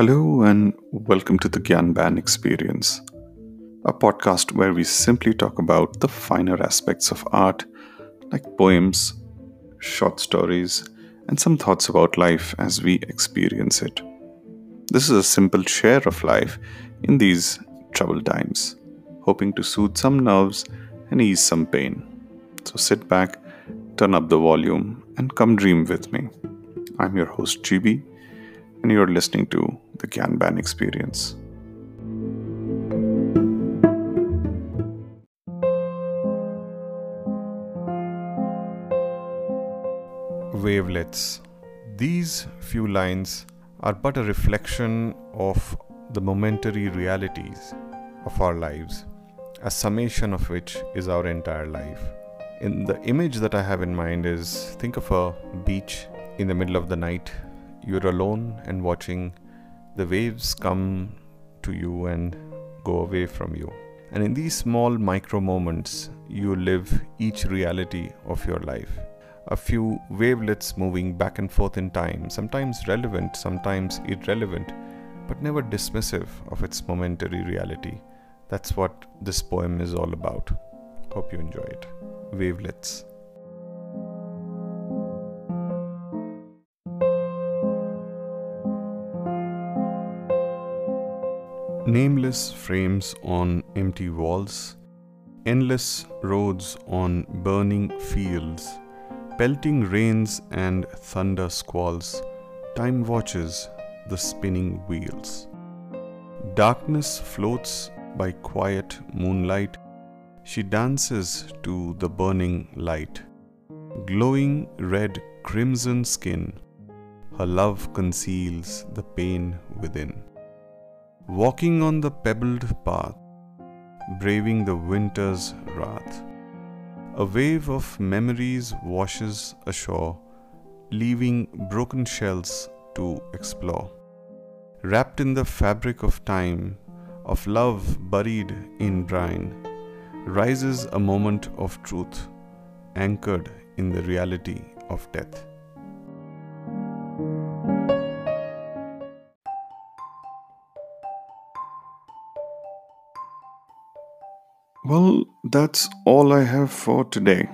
Hello, and welcome to the Gyan Experience, a podcast where we simply talk about the finer aspects of art, like poems, short stories, and some thoughts about life as we experience it. This is a simple share of life in these troubled times, hoping to soothe some nerves and ease some pain. So sit back, turn up the volume, and come dream with me. I'm your host, GB, and you're listening to the Gyan Experience. Wavelets. These few lines are but a reflection of the momentary realities of our lives, a summation of which is our entire life. In the image that I have in mind is think of a beach in the middle of the night. You're alone and watching the waves come to you and go away from you. And in these small micro moments, you live each reality of your life a few wavelets moving back and forth in time, sometimes relevant, sometimes irrelevant, but never dismissive of its momentary reality. That's what this poem is all about. Hope you enjoy it. Wavelets. Nameless frames on empty walls, endless roads on burning fields pelting rains and thunder squalls, time watches the spinning wheels. Darkness floats by quiet moonlight, she dances to the burning light. Glowing red crimson skin, her love conceals the pain within. Walking on the pebbled path, braving the winter's wrath a wave of memories washes ashore, leaving broken shells to explore. Wrapped in the fabric of time, of love buried in brine, rises a moment of truth, anchored in the reality of death. Well, that's all I have for today.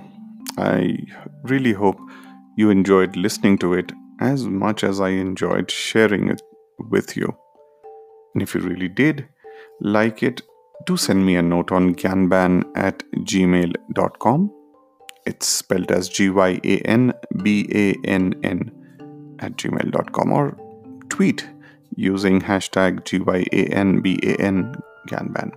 I really hope you enjoyed listening to it as much as I enjoyed sharing it with you. And if you really did like it, do send me a note on gyanban at gmail.com. It's spelled as G Y A N B A N N at gmail.com or tweet using hashtag G Y A N B A N Gyanban.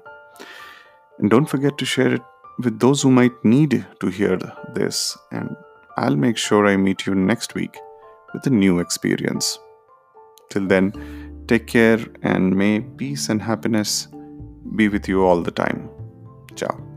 And don't forget to share it with those who might need to hear this. And I'll make sure I meet you next week with a new experience. Till then, take care and may peace and happiness be with you all the time. Ciao.